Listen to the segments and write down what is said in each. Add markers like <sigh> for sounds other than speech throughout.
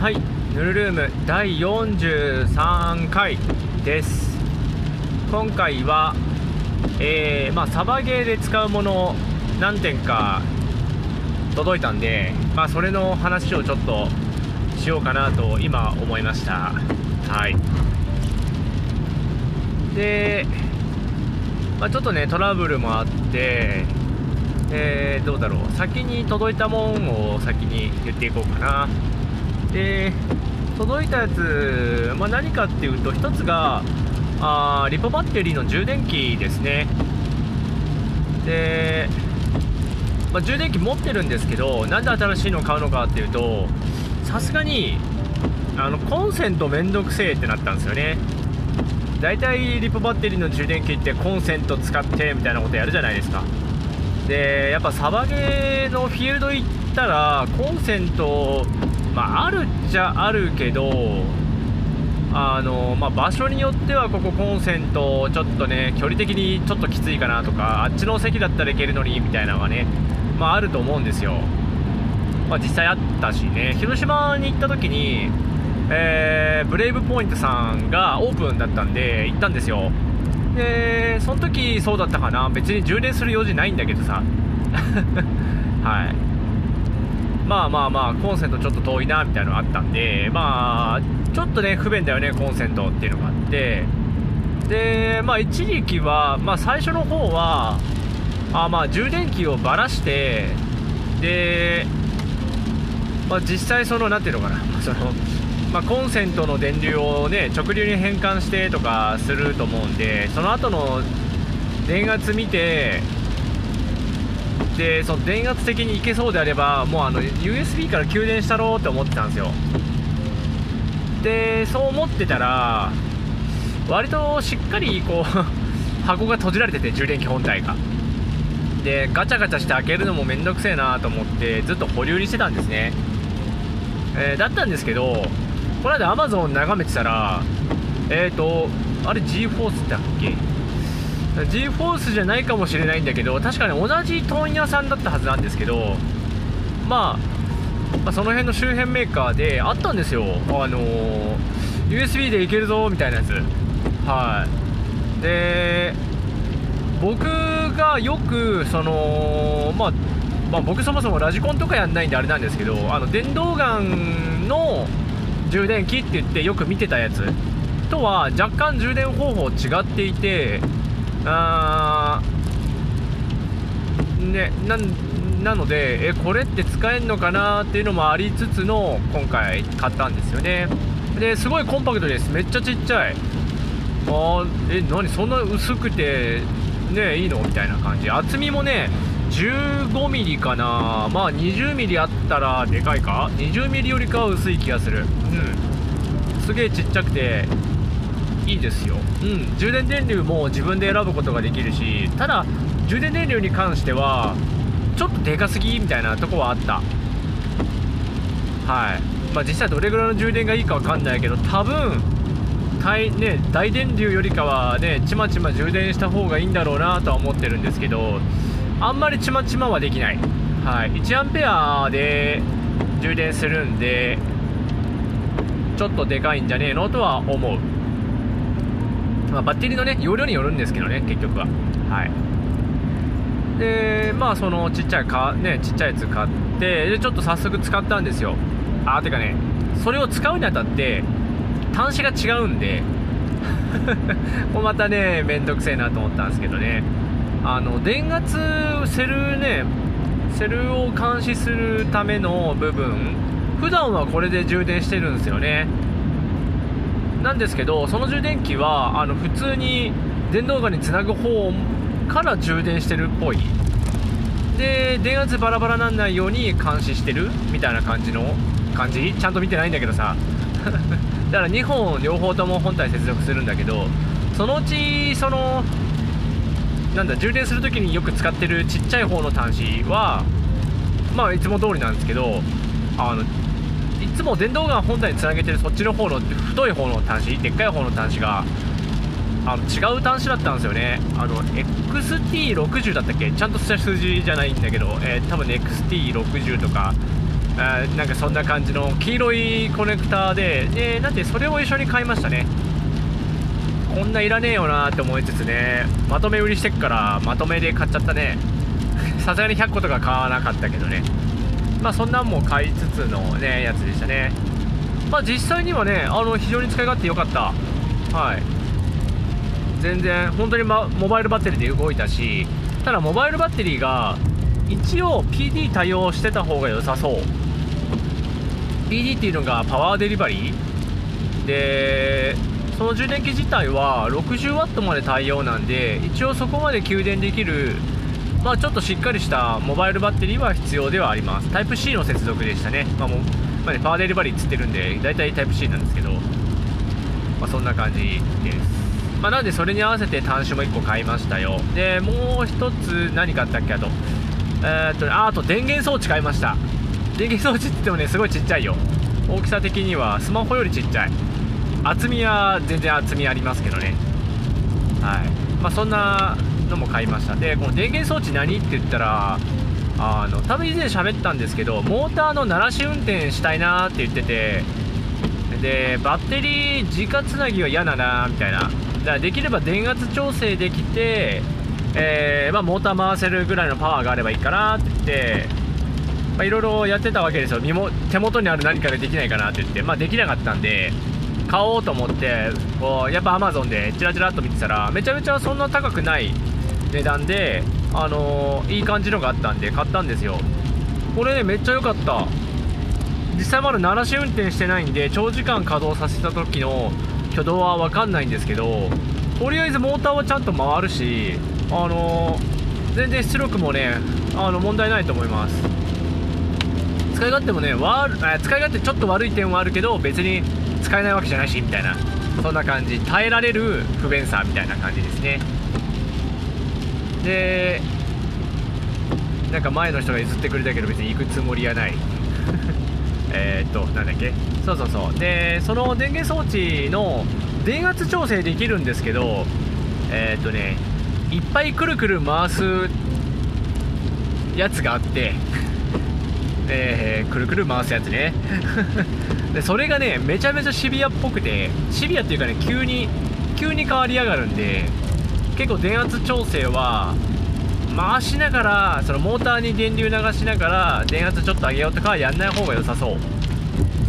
はいヌルルーム第43回です。今回はえー、まあサバゲーで使うもの何点か届いたんでまあそれの話をちょっとしようかなと今思いました。はい。で、まあ、ちょっとねトラブルもあってえー、どうだろう。先に届いたもんを先に言っていこうかな。で届いたやつ、まあ、何かっていうと1つがあリポバッテリーの充電器ですね。で、まあ、充電器持ってるんですけどなんで新しいのを買うのかっていうとさすがにあのコンセントめんどくせえってなったんですよね。大体リポバッテリーの充電器ってコンセント使ってみたいなことやるじゃないですか。でやっぱサバゲーのフィールド行ったらコンセント、まあ、あるっちゃあるけどあの、まあ、場所によってはここコンセントちょっとね距離的にちょっときついかなとかあっちの席だったらいけるのにみたいなのがね、まあ、あると思うんですよ、まあ、実際あったしね。広島に行った時に、えー、ブレイブポイントさんがオープンだったんで行ったんですよ。でその時そうだったかな。別に充電する用事ないんだけどさ。<laughs> はい。まあまあまあコンセントちょっと遠いなみたいなのがあったんでまあちょっとね不便だよねコンセントっていうのがあって。でまあ一時期は、まあ、最初の方はあまあ充電器をばらしてで、まあ、実際その何ていうのかな <laughs> そのまあ、コンセントの電流をね直流に変換してとかすると思うんでその後の電圧見てでその電圧的にいけそうであればもうあの USB から給電したろうって思ってたんですよ。でそう思ってたら割としっかりこう <laughs> 箱が閉じられてて充電器本体が。でガチャガチャして開けるのもめんどくせえなと思ってずっと保留にしてたんですね、えー、だったんですけどこの間アマゾン眺めてたらえっ、ー、とあれ G フォースだっけ？G フォースじゃないかもしれないんだけど確かに同じ問屋さんだったはずなんですけど、まあ、まあ、その辺の周辺メーカーであったんですよ。あの、USB でいけるぞみたいなやつ。はい。で僕がよくそのまあまあ、僕そもそもラジコンとかやんないんであれなんですけどあの電動ガンの充電器って言ってよく見てたやつとは若干充電方法違っていてあー。ねなのでえこれって使えるのかなっていうのもありつつの今回買ったんですよね。ですごいコンパクトです。めっちゃちっちゃい。あえ何そんな薄くてねいいの？みたいな感じ。厚みもね 15mm かな。まあ 20mm あったらでかいか？20mm よりかは薄い気がする。うん。すげえちっちゃくていいですよ。うん。充電電流も自分で選ぶことができるしただ充電電流に関してはちょっとでかすぎみたいなとこはあった。はい。まあ実際どれぐらいの充電がいいかわかんないけど多分大,、ね、大電流よりかはねちまちま充電した方がいいんだろうなとは思ってるんですけどあんまりちまちまはできない、はい、1アンペアで充電するんでちょっとでかいんじゃねえのとは思う、まあ、バッテリーのね容量によるんですけどね結局は。はい。でまあそのちっちゃいか、ね、ちっちゃいやつ買ってでちょっと早速使ったんですよ。あてかねそれを使うにあたって端子が違うんで <laughs> これまたねめんどくせえなと思ったんですけどね。あの電圧セルねセルを監視するための部分普段はこれで充電してるんですよね。なんですけどその充電器はあの普通に電動ガンにつなぐ方から充電してるっぽい。で電圧バラバラなんないように監視してるみたいな感じの感じ？ちゃんと見てないんだけどさ。<laughs> だから2本両方とも本体接続するんだけどそのうちそのなんだ充電するときによく使ってるちっちゃい方の端子はまあいつも通りなんですけどあのいつも電動ガン本体につなげてるそっちの方の太い方の端子でっかい方の端子があの違う端子だったんですよね。あの XT60 だったっけ？ちゃんとした数字じゃないんだけど、えー、多分 XT60 とかあなんかそんな感じの黄色いコネクターででなんでそれを一緒に買いましたね。こんないらねえよなって思いつつねまとめ売りしてっからまとめで買っちゃったね。さすがに100個とか買わなかったけどね。まあそんなんも買いつつのねやつでしたね。まあ実際にはねあの非常に使い勝手良かった。はい。全然本当に、ま、モバイルバッテリーで動いたしただモバイルバッテリーが一応 PD 対応してた方が良さそう。PD っていうのがパワーデリバリー。でその充電器自体は 60W まで対応なんで一応そこまで給電できるまあちょっとしっかりしたモバイルバッテリーは必要ではあります。タイプ C の接続でしたね,、まあもまあ、ねパワーデリバリーっつってるんで大体タイプ C なんですけど、まあ、そんな感じです。まあ、なんでそれに合わせて端子も1個買いましたよ。でもう1つ何買ったっけあと。えー、っとああと電源装置買いました。電源装置って言ってもねすごいちっちゃいよ。大きさ的にはスマホよりちっちゃい。厚みは全然厚みありますけどね。はい。まあそんなのも買いました。でこの電源装置何って言ったらあの多分以前喋ったんですけどモーターの鳴らし運転したいなって言っててでバッテリー直つなぎは嫌だなみたいな。だからできれば電圧調整できて、えー、まあ、モーター回せるぐらいのパワーがあればいいかなって言っていろいろやってたわけですよ。身も手元にある何かでできないかなって言って、まあ、できなかったんで買おうと思ってこうやっぱアマゾンでチラチラっと見てたらめちゃめちゃそんな高くない値段で、あのー、いい感じのがあったんで買ったんですよ。これねめっちゃ良かった。実際まだ鳴らし運転してないんで長時間稼働させた時の挙動は分かんないんですけどとりあえずモーターはちゃんと回るしあのー、全然出力もねあの問題ないと思います。使い勝手もねわ使い勝手ちょっと悪い点はあるけど別に使えないわけじゃないしみたいな。そんな感じ。耐えられる不便さみたいな感じですね。でなんか前の人が譲ってくれたけど別に行くつもりはない。<laughs> えっとなんだっけ？そうそうそう。でその電源装置の電圧調整できるんですけどえー、っとねいっぱいくるくる回すやつがあって <laughs> えー、くるくる回すやつね。<laughs> でそれがねめちゃめちゃシビアっぽくてシビアっていうかね急に急に変わりやがるんで結構電圧調整は回しながらそのモーターに電流流しながら電圧ちょっと上げようとかはやんない方が良さそう。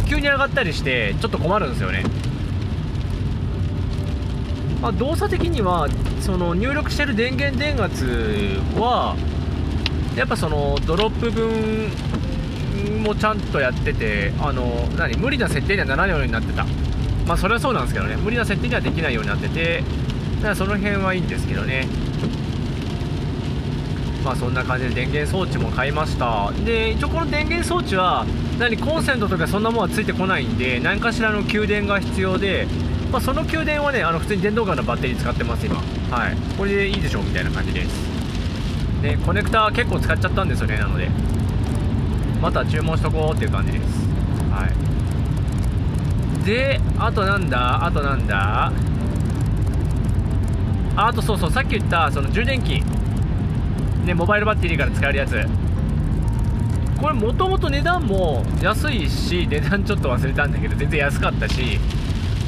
急に上がったりしてちょっと困るんですよね。まあ、動作的にはその入力してる電源電圧はやっぱそのドロップ分もちゃんとやっててあの何無理な設定にはならないようになってた。まあそれはそうなんですけどね。無理な設定にはできないようになってて。からその辺はいいんですけどね。まあそんな感じで電源装置も買いました。で一応この電源装置は何コンセントとかそんなものはついてこないんで何かしらの給電が必要で、まあ、その給電はねあの普通に電動ガンのバッテリー使ってます今。はい。これでいいでしょうみたいな感じです。でコネクタ結構使っちゃったんですよねなので。また注文しとこうっていう感じです。はい。であとなんだ？あとなんだ？あとそうそうさっき言ったその充電器。ねモバイルバッテリーから使えるやつ。これもともと値段も安いし値段ちょっと忘れたんだけど全然安かったし。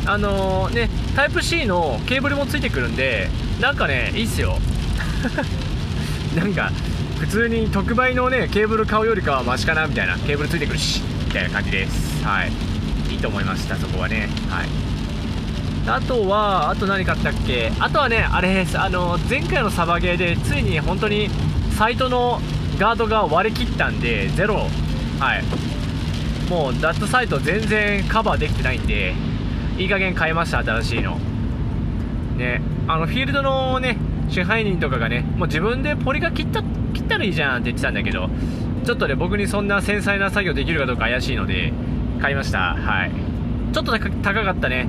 あのー、ねタイプ C のケーブルもついてくるんでなんかねいいっすよ。<laughs> なんか普通に特売のねケーブル買うよりかはマシかなみたいな。ケーブルついてくるしみたいな感じです。はい。いいと思いましたそこはね。はい。あとはあと何買ったっけ？あとはねあれです。あの前回のサバゲーでついに本当にサイトのガードが割れ切ったんでゼロ。はい。もうダットサイト全然カバーできてないんでいい加減買いました新しいの。ね。あのフィールドのね支配人とかがねもう自分でポリが切った切ったらいいじゃんって言ってたんだけどちょっとね僕にそんな繊細な作業できるかどうか怪しいので買いました。はい。ちょっと高かったね。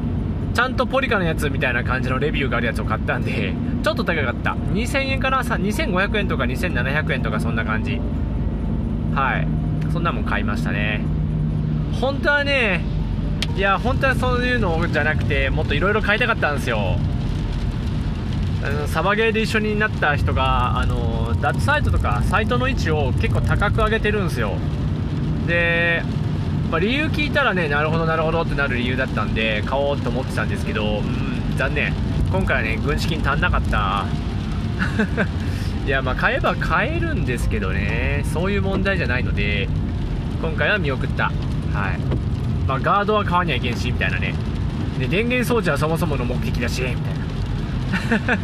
ちゃんとポリカのやつみたいな感じのレビューがあるやつを買ったんで <laughs> ちょっと高かった。2000円かな2500円とか2700円とかそんな感じ。はい。そんなもん買いましたね。本当はねいや本当はそういうのじゃなくてもっといろいろ買いたかったんですよ。サバゲーで一緒になった人があのダッチサイトとかサイトの位置を結構高く上げてるんですよ。で、まあ、理由聞いたらねなるほどなるほどってなる理由だったんで買おうと思ってたんですけどうん残念。今回はね軍資金足んなかった。<laughs> いやまあ買えば買えるんですけどねそういう問題じゃないので今回は見送った。はい。まあガードは買わにゃいけんしみたいなね。で電源装置はそもそもの目的だしみたいな。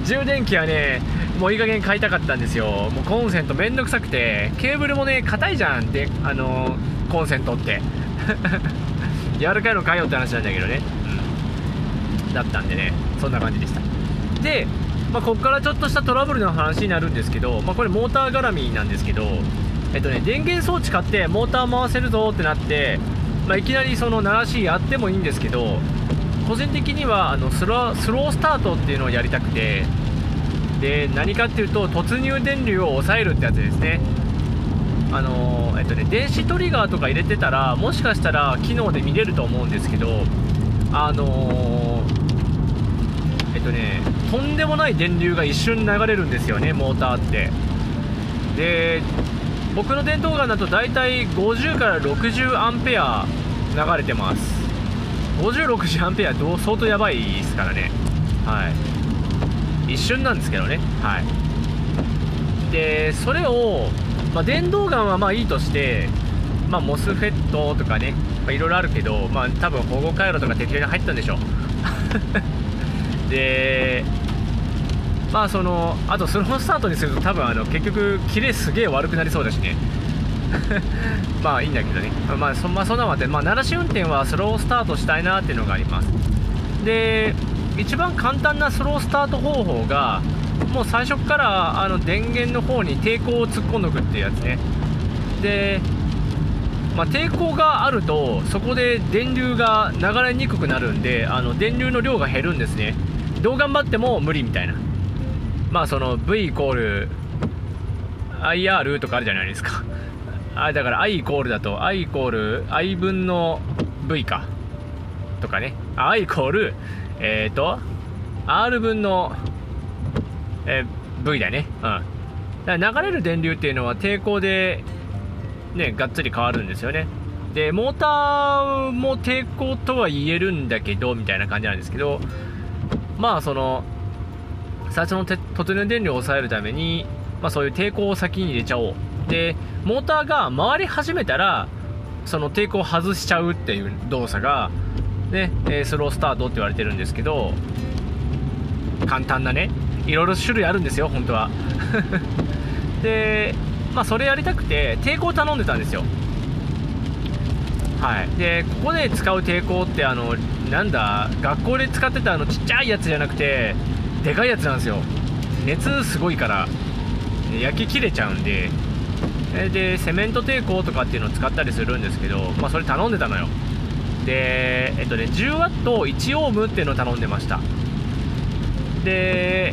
<laughs> 充電器はねもういい加減買いたかったんですよ。もうコンセントめんどくさくてケーブルもね硬いじゃんであのコンセントって。<laughs> 柔らかいの買えよって話なんだけどね、うん、だったんでね。そんな感じでした。で、まあ、ここからちょっとしたトラブルの話になるんですけど、まあ、これモーター絡みなんですけどえっとね電源装置買ってモーター回せるぞってなってまあ、いきなりその鳴らしやってもいいんですけど個人的にはあのスロスロースタートっていうのをやりたくてで何かっていうと突入電流を抑えるってやつですね。あのえっとね電子トリガーとか入れてたらもしかしたら機能で見れると思うんですけどあのえっとねとんでもない電流が一瞬流れるんですよねモーターって。で僕の電動ガンだと大体50から60アンペア流れてます。5060アンペアどう相当やばいですからね。はい。一瞬なんですけどね。はい。でそれを、まあ、電動ガンはまあいいとしてまあ、モスフェットとかね、まあ、いろいろあるけど、まあ、多分保護回路とか適当に入ったんでしょ <laughs> でまあそのあとスロースタートにすると多分あの結局キレすげえ悪くなりそうだしね。<laughs> まあいいんだけどね。まあそ,、まあ、そんなわけで、まあ、鳴らし運転はスロースタートしたいなっていうのがあります。で一番簡単なスロースタート方法がもう最初からあの電源の方に抵抗を突っ込んどくっていうやつね。で、まあ、抵抗があるとそこで電流が流れにくくなるんであの電流の量が減るんですね。どう頑張っても無理みたいな。まあその V イコール IR とかあるじゃないですか。あだから I イコールだと I イコール I 分の V か。とかね。I イコールえっ、ー、と R 分の、えー、V だね。うん。だから流れる電流っていうのは抵抗でねがっつり変わるんですよね。でモーターも抵抗とは言えるんだけどみたいな感じなんですけどまあその最初の突入電流を抑えるために、まあ、そういう抵抗を先に入れちゃおう。でモーターが回り始めたらその抵抗を外しちゃうっていう動作が、ね、スロースタートって言われてるんですけど簡単なねいろいろ種類あるんですよ本当は。<laughs> でまあそれやりたくて抵抗頼んでたんですよ。はい。でここで使う抵抗ってあのなんだ学校で使ってたあのちっちゃいやつじゃなくてでかいやつなんですよ。熱すごいから焼き切れちゃうんで。でセメント抵抗とかっていうのを使ったりするんですけど、まあ、それ頼んでたのよ。でえっとね 10W1 オームっていうのを頼んでました。で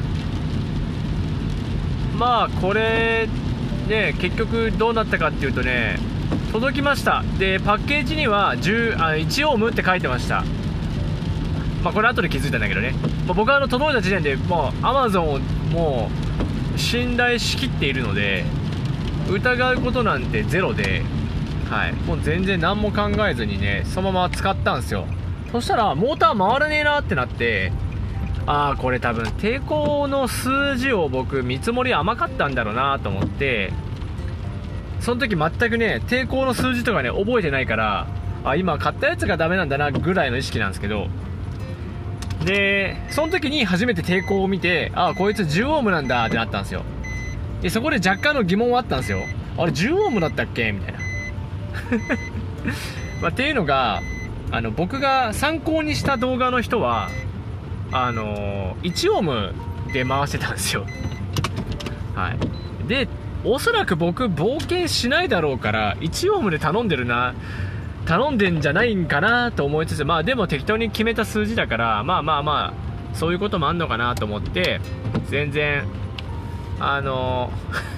まあこれね結局どうなったかっていうとね届きました。でパッケージには10あ1オームって書いてました。まあ、これ後で気づいたんだけどね、まあ、僕はあの届いた時点でもう Amazon をもう信頼しきっているので疑うことなんてゼロで、はい、もう全然何も考えずにねそのまま使ったんですよそしたらモーター回らねえなってなってああこれ多分抵抗の数字を僕見積もり甘かったんだろうなと思ってその時全くね抵抗の数字とかね覚えてないからあ今買ったやつがダメなんだなぐらいの意識なんですけどで、その時に初めて抵抗を見て、ああ、こいつ10オームなんだってなったんですよ。で、そこで若干の疑問はあったんですよ。あれ、10オームだったっけ？みたいな。<laughs> まあ、っていうのが、あの、僕が参考にした動画の人は、あの、1オームで回してたんですよ。はい。で、おそらく僕、冒険しないだろうから、1オームで頼んでるな。頼んでんじゃないんかなと思いつつ、まあでも適当に決めた数字だから、まあまあまあ、そういうこともあんのかなと思って、全然、あの、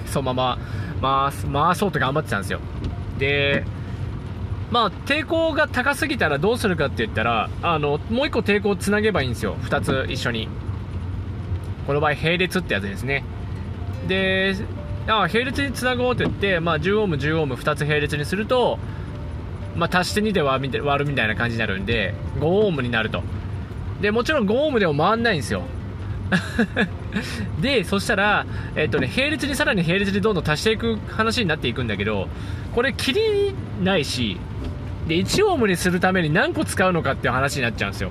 そのまま回す、回そうと頑張ってたんですよ。で、まあ、抵抗が高すぎたらどうするかって言ったら、あの、もう一個抵抗をつなげばいいんですよ。二つ一緒に。この場合、並列ってやつですね。で、あ並列につなごうって言って、まあ、10オーム10オーム2つ並列にすると、まあ、足して2で割るみたいな感じになるんで5オームになるとでもちろん5オームでも回んないんですよ <laughs> でそしたら、えっとね、並列にさらに並列にどんどん足していく話になっていくんだけどこれ切りないしで1オームにするために何個使うのかっていう話になっちゃうんですよ。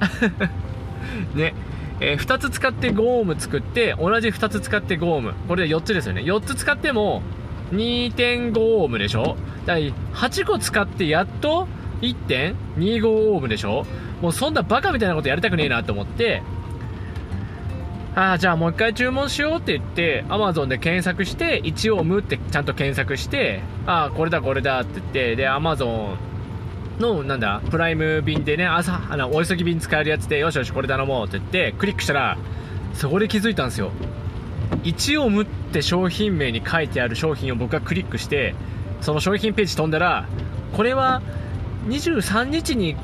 <laughs> ね。えー、2つ使って5オーム作って同じ2つ使って5オーム。これで4つですよね。4つ使っても2.5オームでしょ？だ8個使ってやっと1.25オームでしょ？もうそんなバカみたいなことやりたくねえなと思ってああじゃあもう一回注文しようって言って Amazon で検索して1オームってちゃんと検索してああこれだこれだって言ってで Amazon の、なんだ、プライム便でね、朝、あの、お急ぎ便使えるやつで、よしよし、これ頼もうって言って、クリックしたら、そこで気づいたんですよ。1をムって商品名に書いてある商品を僕がクリックして、その商品ページ飛んだら、これは23日に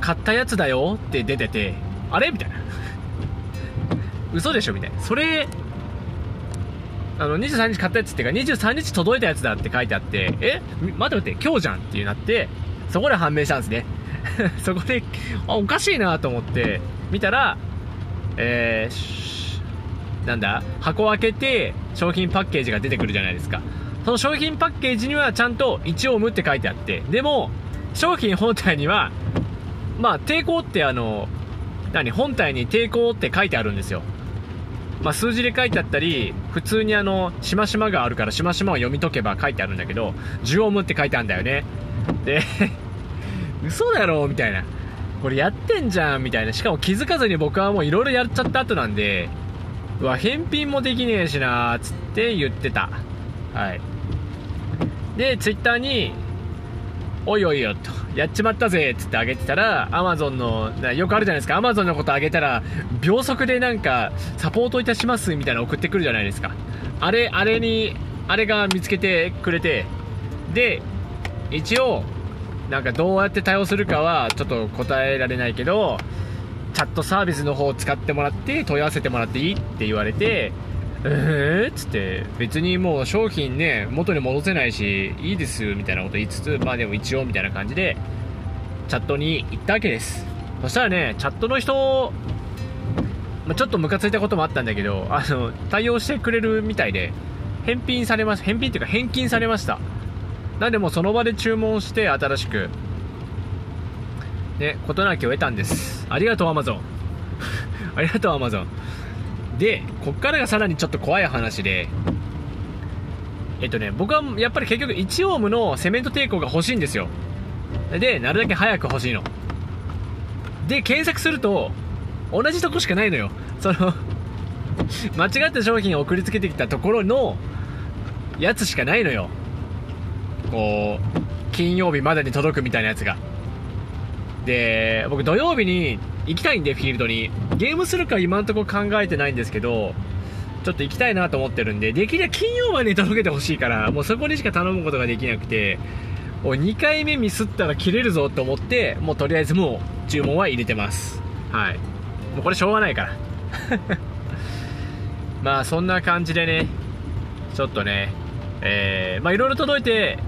買ったやつだよって出てて、あれ？みたいな。嘘でしょみたいな。それ、あの、23日買ったやつっていうか、23日届いたやつだって書いてあって、え待って待って、今日じゃんっていうなって、そこで判明したんですね。<laughs> そこであおかしいなと思って見たらえー、なんだ箱を開けて商品パッケージが出てくるじゃないですか。その商品パッケージにはちゃんと1オムって書いてあってでも商品本体にはまあ抵抗ってあの何本体に抵抗って書いてあるんですよ。まあ、数字で書いてあったり普通にあのしましまがあるからしましまを読み解けば書いてあるんだけど10オムって書いてあるんだよねで <laughs> 嘘だろみたいな。これやってんじゃんみたいな。しかも気づかずに僕はもういろいろやっちゃった後なんで、うわ、返品もできねえしなーつって言ってた。はい。で、ツイッターに、おいおいよと、やっちまったぜっつってあげてたら、アマゾンの、よくあるじゃないですか、アマゾンのことあげたら、秒速でなんか、サポートいたしますみたいな送ってくるじゃないですか。あれ、あれに、あれが見つけてくれて、で、一応、なんかどうやって対応するかはちょっと答えられないけどチャットサービスの方を使ってもらって問い合わせてもらっていいって言われてえーっつって別にもう商品ね元に戻せないしいいですみたいなこと言いつつまあでも一応みたいな感じでチャットに行ったわけです。そしたらねチャットの人まあちょっとムカついたこともあったんだけどあの対応してくれるみたいで返品されました。返品っていうか返金されました。なんでもその場で注文して新しくね事なきを得たんです。ありがとうアマゾンありがとうアマゾンでこっからがさらにちょっと怖い話で。えっとね僕はやっぱり結局1オームのセメント抵抗が欲しいんですよ。でなるだけ早く欲しいの。で検索すると同じとこしかないのよ。その <laughs> 間違った商品を送りつけてきたところのやつしかないのよ。こう金曜日までに届くみたいなやつが。で僕土曜日に行きたいんでフィールドに。ゲームするか今んとこ考えてないんですけどちょっと行きたいなと思ってるんでできれば金曜までに届けてほしいからもうそこにしか頼むことができなくてお2回目ミスったら切れるぞと思ってもうとりあえずもう注文は入れてます。はい。もうこれしょうがないから。<laughs> まあそんな感じでねちょっとねえー、まあいろいろ届いて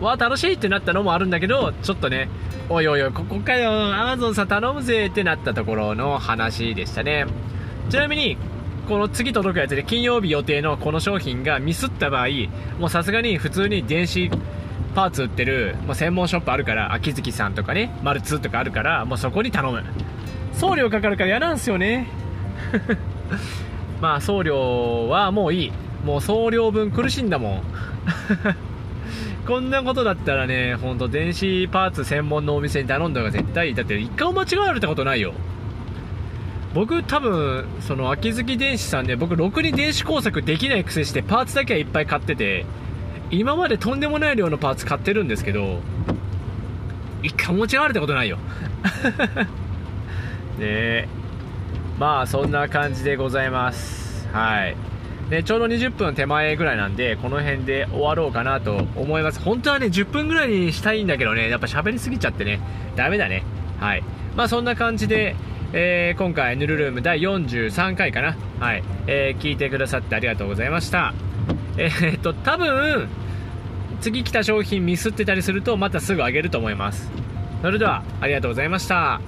わ楽しいってなったのもあるんだけどちょっとねおいおいおいここかよ。アマゾンさん頼むぜってなったところの話でしたね。ちなみにこの次届くやつで金曜日予定のこの商品がミスった場合もうさすがに普通に電子パーツ売ってる、まあ、専門ショップあるから秋月さんとかねマルツとかあるからもうそこに頼む。送料かかるから嫌なんですよね。<laughs> まあ送料はもういい。もう送料分苦しいんだもん。<laughs> こんなことだったらね、ほんと電子パーツ専門のお店に頼んだ方が絶対いい。だって一回間違われたことないよ。僕多分、その秋月電子さんで僕ろくに電子工作できないくせしてパーツだけはいっぱい買ってて、今までとんでもない量のパーツ買ってるんですけど、一回間違われたことないよ。<laughs> ねえ。まあそんな感じでございます。はい。でちょうど20分手前ぐらいなんでこの辺で終わろうかなと思います。本当はね10分ぐらいにしたいんだけどねやっぱ喋りすぎちゃってねダメだね。はい。まあそんな感じでえー、今回ヌルルーム第43回かな。はい、えー、聞いてくださってありがとうございました。えー、っと多分次来た商品ミスってたりするとまたすぐあげると思います。それではありがとうございました。